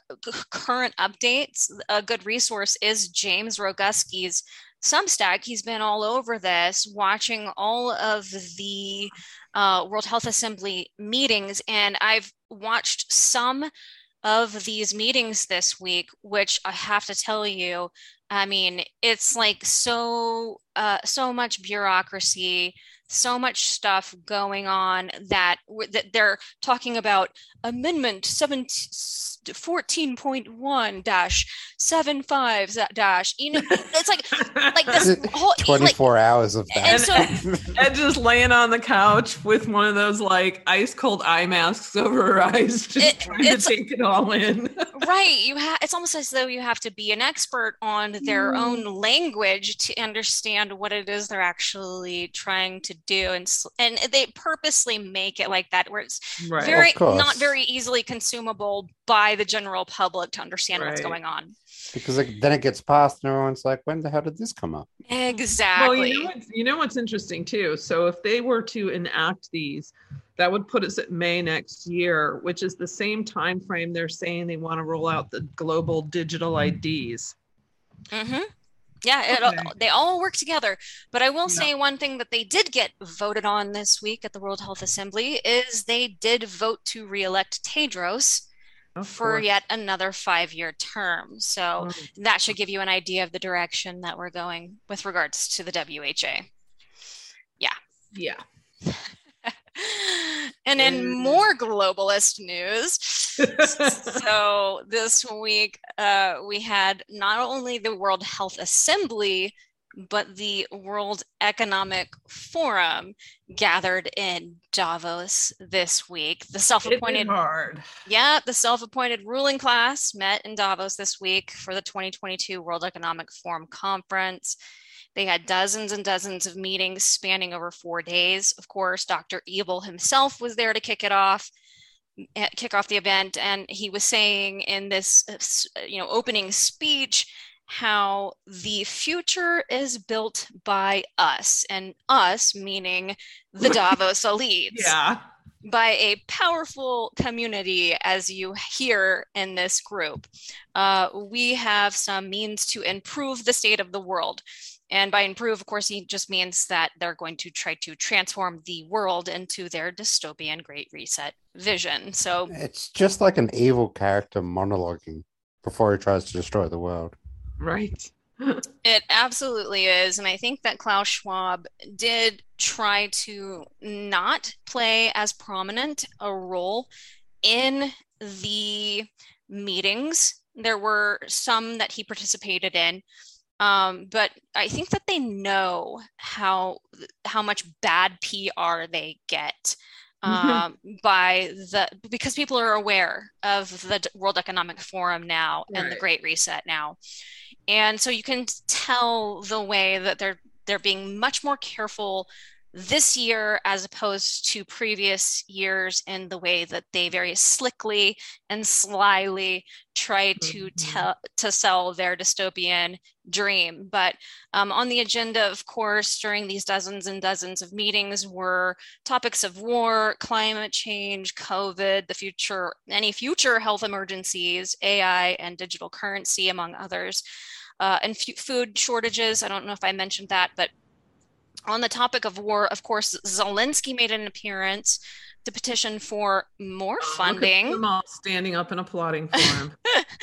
current updates, a good resource is James Roguski's Substack. He's been all over this, watching all of the uh, World Health Assembly meetings, and I've watched some of these meetings this week, which I have to tell you, I mean, it's like so uh, so much bureaucracy, so much stuff going on that that they're talking about amendment 14.1 dash 75 dash you know it's like like this whole 24 like, hours of that. and, so, and just laying on the couch with one of those like ice cold eye masks over her eyes just it, trying to take it all in. Right you have it's almost as though you have to be an expert on their mm. own language to understand what it is they're actually trying to do and and they purposely make it like that where it's right. very not very easily consumable by the general public to understand right. what's going on because like, then it gets passed and everyone's like when the hell did this come up exactly well you know, you know what's interesting too so if they were to enact these that would put us at may next year which is the same time frame they're saying they want to roll out the global digital ids mm-hmm. Yeah, okay. they all work together. But I will say one thing that they did get voted on this week at the World Health Assembly is they did vote to reelect Tedros of for course. yet another five year term. So oh. that should give you an idea of the direction that we're going with regards to the WHA. Yeah. Yeah. and in more globalist news, so this week uh, we had not only the World Health Assembly, but the World Economic Forum gathered in Davos this week. The self-appointed hard. Yeah, the self-appointed ruling class met in Davos this week for the 2022 World Economic Forum conference. They had dozens and dozens of meetings spanning over four days. Of course, Dr. Evil himself was there to kick it off, kick off the event, and he was saying in this, uh, you know, opening speech how the future is built by us, and us meaning the Davos elites. Yeah by a powerful community, as you hear in this group. Uh, we have some means to improve the state of the world. And by improve, of course, he just means that they're going to try to transform the world into their dystopian Great Reset vision. So it's just like an evil character monologuing before he tries to destroy the world. Right. it absolutely is. And I think that Klaus Schwab did try to not play as prominent a role in the meetings. There were some that he participated in um, but I think that they know how how much bad PR they get mm-hmm. um, by the because people are aware of the World Economic Forum now right. and the Great Reset now, and so you can tell the way that they're they're being much more careful this year as opposed to previous years in the way that they very slickly and slyly try to mm-hmm. tell to sell their dystopian dream but um, on the agenda of course during these dozens and dozens of meetings were topics of war climate change covid the future any future health emergencies ai and digital currency among others uh, and f- food shortages i don't know if i mentioned that but on the topic of war, of course, Zelensky made an appearance to petition for more oh, funding. all standing up and applauding for him.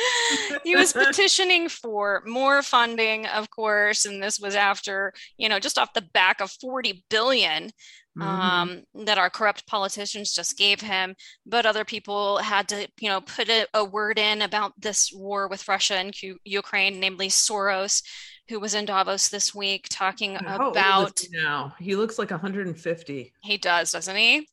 he was petitioning for more funding, of course, and this was after, you know, just off the back of 40 billion mm-hmm. um, that our corrupt politicians just gave him. But other people had to, you know, put a, a word in about this war with Russia and Q- Ukraine, namely Soros, who was in Davos this week talking How about he now he looks like 150. He does, doesn't he?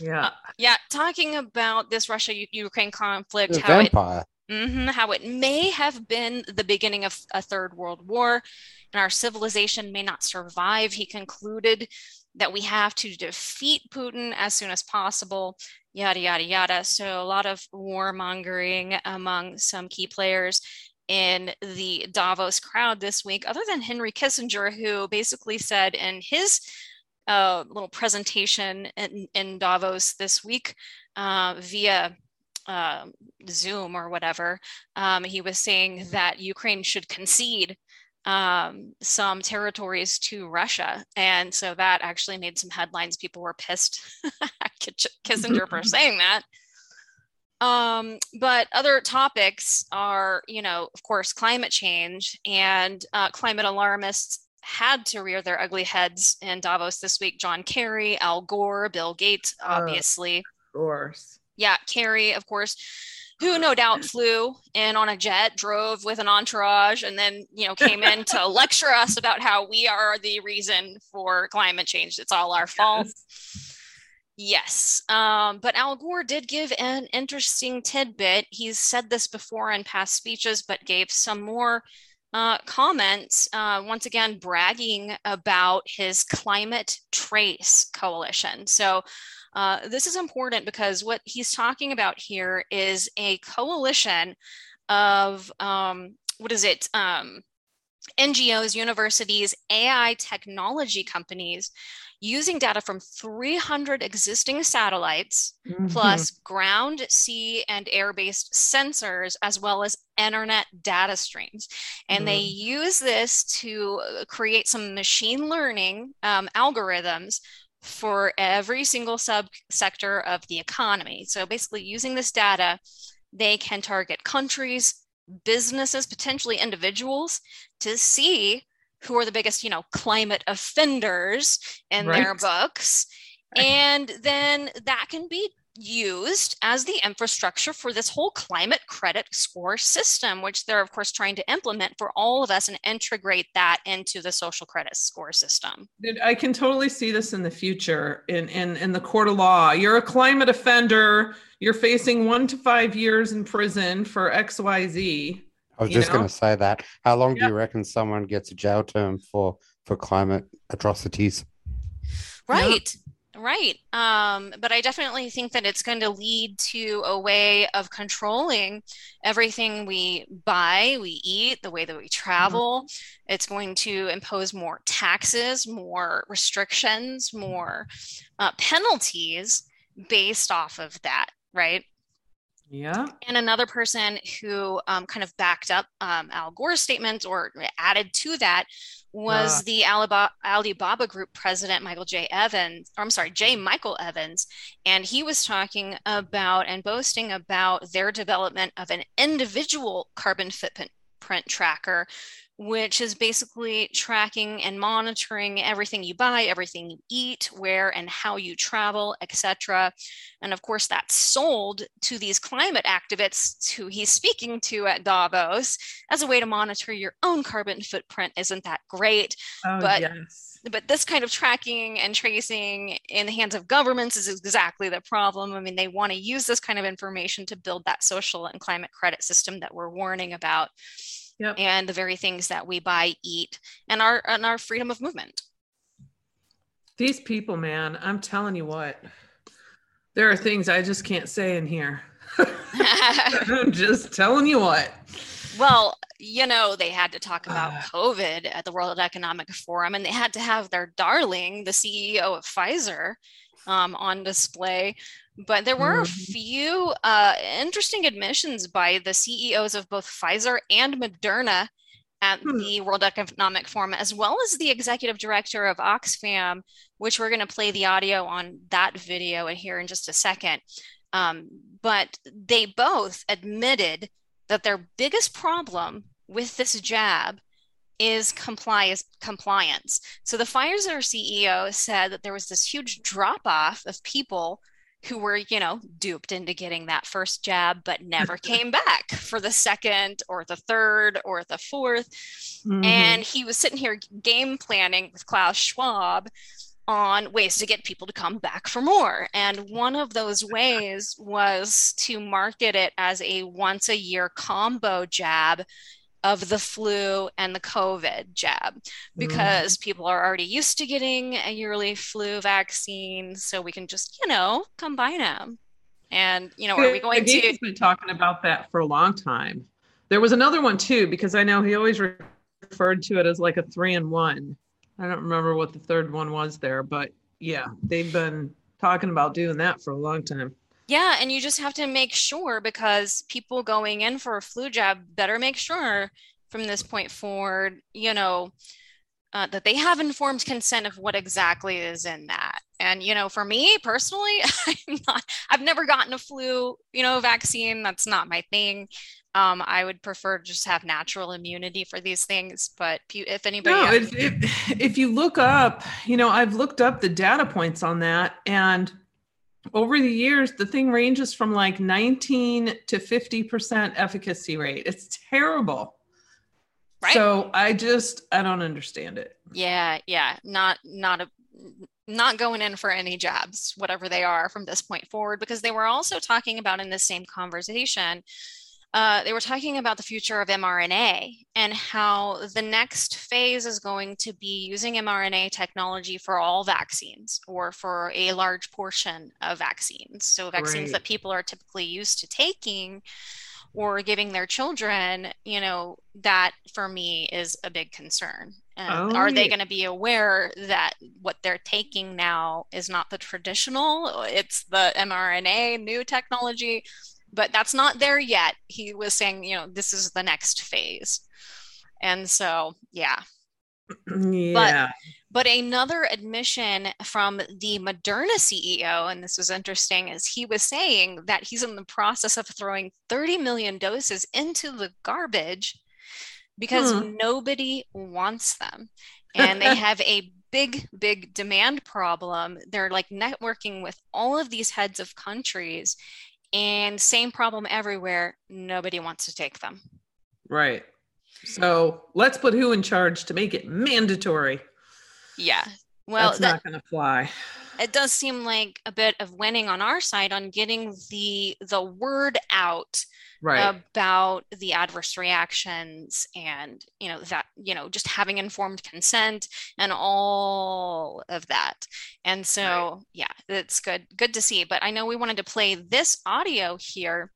Yeah. Uh, yeah, talking about this Russia Ukraine conflict, the how vampire. it mm-hmm, how it may have been the beginning of a third world war and our civilization may not survive. He concluded that we have to defeat Putin as soon as possible, yada, yada, yada. So, a lot of warmongering among some key players in the Davos crowd this week, other than Henry Kissinger, who basically said in his uh, little presentation in, in, Davos this week uh, via uh, Zoom or whatever, um, he was saying that Ukraine should concede um, some territories to Russia. And so that actually made some headlines. People were pissed at Kissinger for saying that. Um, but other topics are, you know, of course, climate change and uh, climate alarmists had to rear their ugly heads in Davos this week. John Kerry, Al Gore, Bill Gates, obviously. Of course. Yeah, Kerry, of course, who no doubt flew in on a jet, drove with an entourage, and then, you know, came in to lecture us about how we are the reason for climate change. It's all our fault. Yes. Yes. Um, but Al Gore did give an interesting tidbit. He's said this before in past speeches, but gave some more uh, comments, uh, once again, bragging about his Climate Trace Coalition. So, uh, this is important because what he's talking about here is a coalition of um, what is it? Um, NGOs, universities, AI technology companies using data from 300 existing satellites, mm-hmm. plus ground, sea, and air based sensors, as well as internet data streams. And mm-hmm. they use this to uh, create some machine learning um, algorithms for every single subsector of the economy. So basically, using this data, they can target countries, businesses, potentially individuals to see who are the biggest, you know, climate offenders in right. their books. And then that can be used as the infrastructure for this whole climate credit score system, which they're, of course, trying to implement for all of us and integrate that into the social credit score system. I can totally see this in the future in, in, in the court of law. You're a climate offender, you're facing one to five years in prison for XYZ. I was just going to say that. How long do you reckon someone gets a jail term for for climate atrocities? Right. Right. Um, but I definitely think that it's going to lead to a way of controlling everything we buy, we eat, the way that we travel. Mm-hmm. It's going to impose more taxes, more restrictions, more uh, penalties based off of that. Right. Yeah. And another person who um, kind of backed up um, Al Gore's statement or added to that was the Alibaba, Alibaba Group president, Michael J. Evans, or I'm sorry, J. Michael Evans. And he was talking about and boasting about their development of an individual carbon footprint tracker which is basically tracking and monitoring everything you buy, everything you eat, where and how you travel, etc. And of course, that's sold to these climate activists who he's speaking to at Davos as a way to monitor your own carbon footprint. Isn't that great? Oh, but yes. But this kind of tracking and tracing in the hands of governments is exactly the problem. I mean, they want to use this kind of information to build that social and climate credit system that we're warning about yep. and the very things that we buy, eat, and our and our freedom of movement. These people, man, I'm telling you what, there are things I just can't say in here. I'm just telling you what. Well, you know, they had to talk about uh, COVID at the World Economic Forum, and they had to have their darling, the CEO of Pfizer, um, on display but there were mm-hmm. a few uh, interesting admissions by the CEOs of both Pfizer and Moderna at hmm. the World Economic Forum, as well as the executive director of Oxfam, which we're going to play the audio on that video here in just a second. Um, but they both admitted that their biggest problem with this jab is compliance compliance. So the Pfizer CEO said that there was this huge drop off of people who were, you know, duped into getting that first jab, but never came back for the second or the third or the 4th mm-hmm. And he was sitting here game planning with Klaus Schwab on ways to get people to come back for more. And one of those ways was to market it as a once a year combo jab of the flu and the COVID jab because mm. people are already used to getting a yearly flu vaccine. So we can just, you know, combine them. And, you know, are we going to? He's been talking about that for a long time. There was another one too, because I know he always referred to it as like a three in one. I don't remember what the third one was there, but yeah, they've been talking about doing that for a long time. Yeah, and you just have to make sure because people going in for a flu jab better make sure from this point forward, you know, uh, that they have informed consent of what exactly is in that. And you know, for me personally, I'm not. I've never gotten a flu, you know, vaccine. That's not my thing. Um, I would prefer to just have natural immunity for these things. But if anybody, no, if, if, if you look up, you know, I've looked up the data points on that, and over the years, the thing ranges from like 19 to 50% efficacy rate. It's terrible. Right. So I just I don't understand it. Yeah, yeah. Not not a not going in for any jabs, whatever they are from this point forward, because they were also talking about in the same conversation uh, they were talking about the future of mRNA and how the next phase is going to be using mRNA technology for all vaccines or for a large portion of vaccines. So, vaccines right. that people are typically used to taking or giving their children, you know, that for me is a big concern. And oh, are they going to be aware that what they're taking now is not the traditional, it's the mRNA new technology? But that's not there yet. He was saying, you know, this is the next phase. And so, yeah. Yeah. But, but another admission from the Moderna CEO, and this was interesting, is he was saying that he's in the process of throwing 30 million doses into the garbage because hmm. nobody wants them. And they have a big, big demand problem. They're like networking with all of these heads of countries and same problem everywhere. Nobody wants to take them. Right. So let's put who in charge to make it mandatory. Yeah. Well that's that, not going to fly it does seem like a bit of winning on our side on getting the the word out right. about the adverse reactions and you know that you know just having informed consent and all of that. And so right. yeah it's good good to see. But i know we wanted to play this audio here.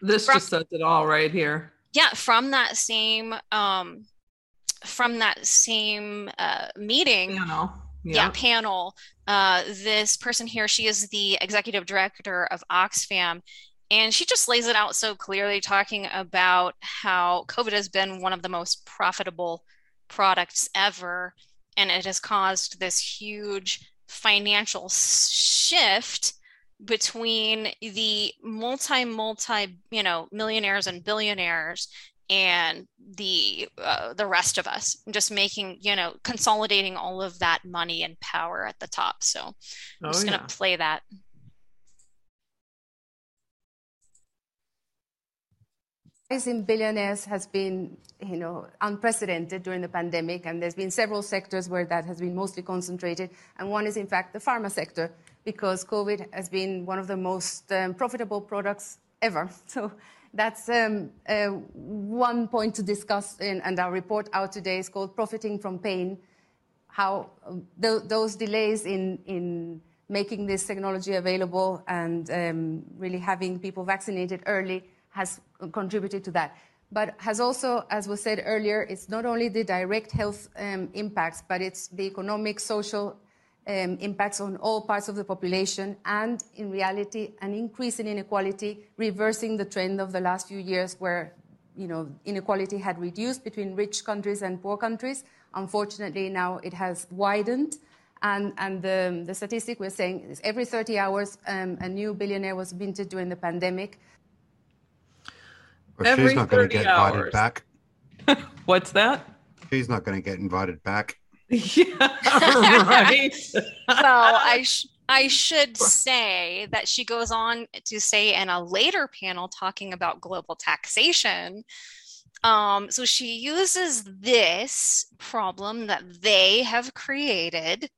This from, just says it all right here. Yeah from that same um from that same uh meeting. Panel. Yeah. yeah. panel uh this person here she is the executive director of oxfam and she just lays it out so clearly, talking about how COVID has been one of the most profitable products ever. And it has caused this huge financial shift between the multi multi you know millionaires and billionaires and the uh, the rest of us just making you know consolidating all of that money and power at the top so i'm oh, just going to yeah. play that rise in billionaires has been you know, unprecedented during the pandemic, and there's been several sectors where that has been mostly concentrated. And one is, in fact, the pharma sector, because COVID has been one of the most um, profitable products ever. So that's um, uh, one point to discuss, in, and our report out today is called Profiting from Pain, how um, th- those delays in, in making this technology available and um, really having people vaccinated early has contributed to that. But has also, as was said earlier, it's not only the direct health um, impacts, but it's the economic, social um, impacts on all parts of the population, and in reality, an increase in inequality, reversing the trend of the last few years where you know, inequality had reduced between rich countries and poor countries. Unfortunately, now it has widened. And, and the, the statistic we're saying is every 30 hours, um, a new billionaire was minted during the pandemic. Well, she's not going to get hours. invited back. What's that? She's not going to get invited back. Yeah, right. well, I sh- I should say that she goes on to say in a later panel talking about global taxation. Um, so she uses this problem that they have created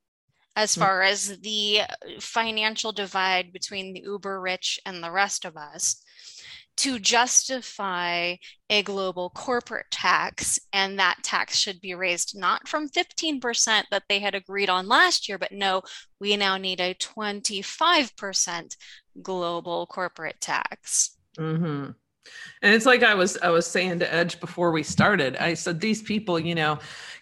as hmm. far as the financial divide between the uber rich and the rest of us to justify a global corporate tax. And that tax should be raised not from 15% that they had agreed on last year, but no, we now need a 25% global corporate tax. Mm-hmm. And it's like I was I was saying to Edge before we started. I said these people, you know,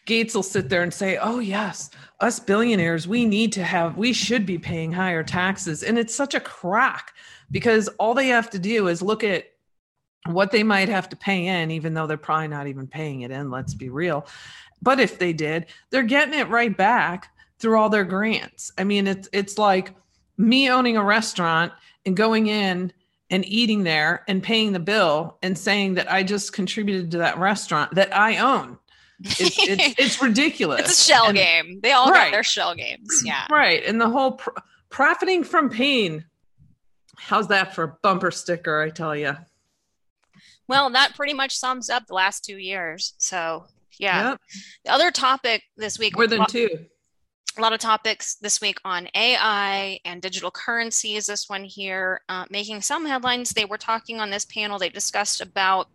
Gates will sit there and say, "Oh yes, us billionaires, we need to have we should be paying higher taxes." And it's such a crack because all they have to do is look at what they might have to pay in, even though they're probably not even paying it in, let's be real. But if they did, they're getting it right back through all their grants. I mean, it's it's like me owning a restaurant and going in and eating there and paying the bill and saying that I just contributed to that restaurant that I own. It's it's, it's ridiculous. It's a shell And- game. They all Right. got their shell games. Yeah. Right. And the whole pr- profiting from pain. How's that for a bumper sticker, I tell you? Well, that pretty much sums up the last two years. So, yeah. Yep. The other topic this week, More than lo- two. a lot of topics this week on AI and digital currencies. This one here uh, making some headlines. They were talking on this panel. They discussed about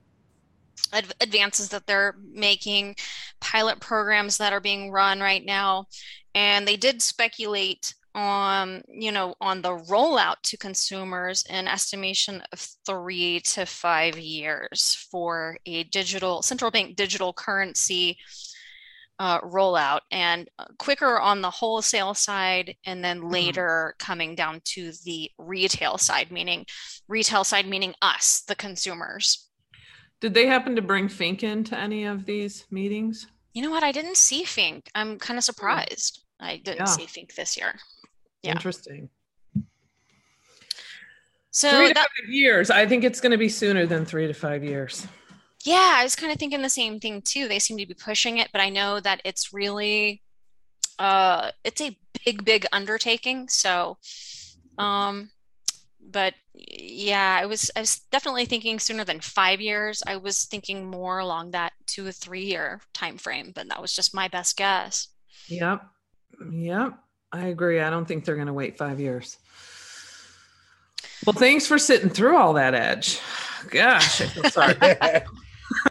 ad- advances that they're making, pilot programs that are being run right now, and they did speculate on you know on the rollout to consumers an estimation of three to five years for a digital central bank digital currency uh, rollout. And uh, quicker on the wholesale side and then later coming down to the retail side meaning retail side meaning us the consumers. Did they happen to bring Fink into any of these meetings? you know what? I didn't see fink. I'm kind of surprised. I didn't Yeah. see fink this year Yeah. Interesting. so three to that five years. I think it's going to be sooner than three to five years. yeah i was kind of thinking the same thing too they seem to be pushing it but i know that it's really uh it's a big big undertaking so um but yeah i was i was definitely thinking sooner than five years i was thinking more along that two or three year time frame but that was just my best guess Yep. Yep. I agree. I don't think they're going to wait five years. Well, thanks for sitting through all that, Edge. Gosh, I feel sorry. yeah,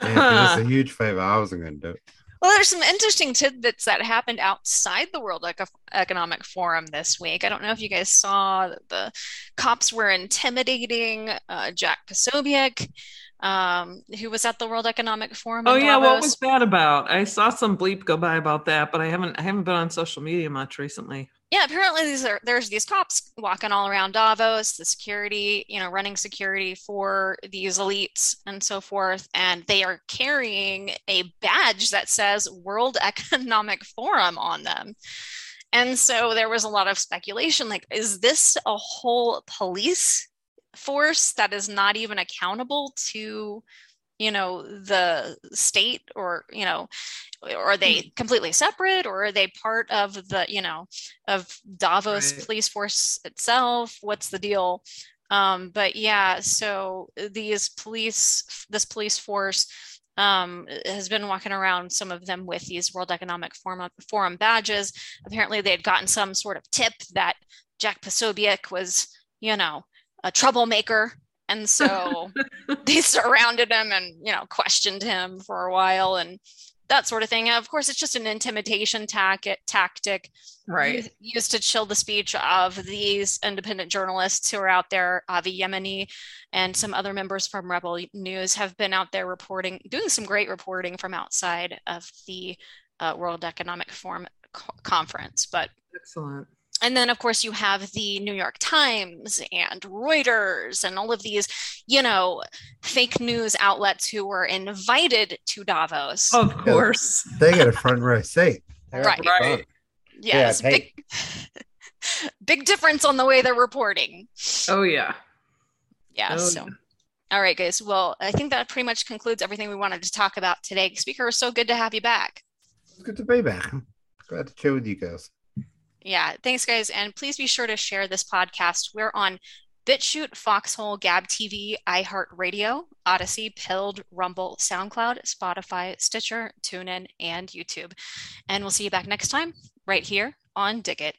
it was a huge favor. I wasn't going to do it. well there's some interesting tidbits that happened outside the world economic forum this week i don't know if you guys saw that the cops were intimidating uh, jack posobiec um, who was at the world economic forum Oh yeah, what was that about? I saw some bleep go by about that, but I haven't I haven't been on social media much recently. Yeah, apparently these are there's these cops walking all around Davos, the security, you know, running security for these elites and so forth, and they are carrying a badge that says World Economic Forum on them. And so there was a lot of speculation like, is this a whole police force that is not even accountable to, you know, the state or, you know, or are they completely separate or are they part of the, you know, of Davos Right. police force itself? What's the deal? Um, but yeah, so these police, this police force um, has been walking around, some of them with these World Economic Forum, Forum badges. Apparently, they had gotten some sort of tip that Jack Posobiec was, you know, a troublemaker. And so they surrounded him and, you know, questioned him for a while and that sort of thing. Of course, it's just an intimidation tac- tactic Right. used, used to chill the speech of these independent journalists who are out there. Avi Yemini and some other members from Rebel News have been out there reporting, doing some great reporting from outside of the uh, World Economic Forum co- conference. But Excellent. And then, of course, you have the New York Times and Reuters and all of these, you know, fake news outlets who were invited to Davos. Of course. They get a front row seat. They're Right. up. Right. yes, yeah, big, big difference on the way they're reporting. Oh yeah. Yeah. Oh, so, all right, guys. Well, I think that pretty much concludes everything we wanted to talk about today. Speaker, it was so good to have you back. It's good to be back. Glad to chill with you girls. Yeah, thanks, guys. And please be sure to share this podcast. We're on BitChute, Foxhole, Gab TV, iHeartRadio, Odysee, Pilled, Rumble, SoundCloud, Spotify, Stitcher, TuneIn, and YouTube. And we'll see you back next time right here on Dig It.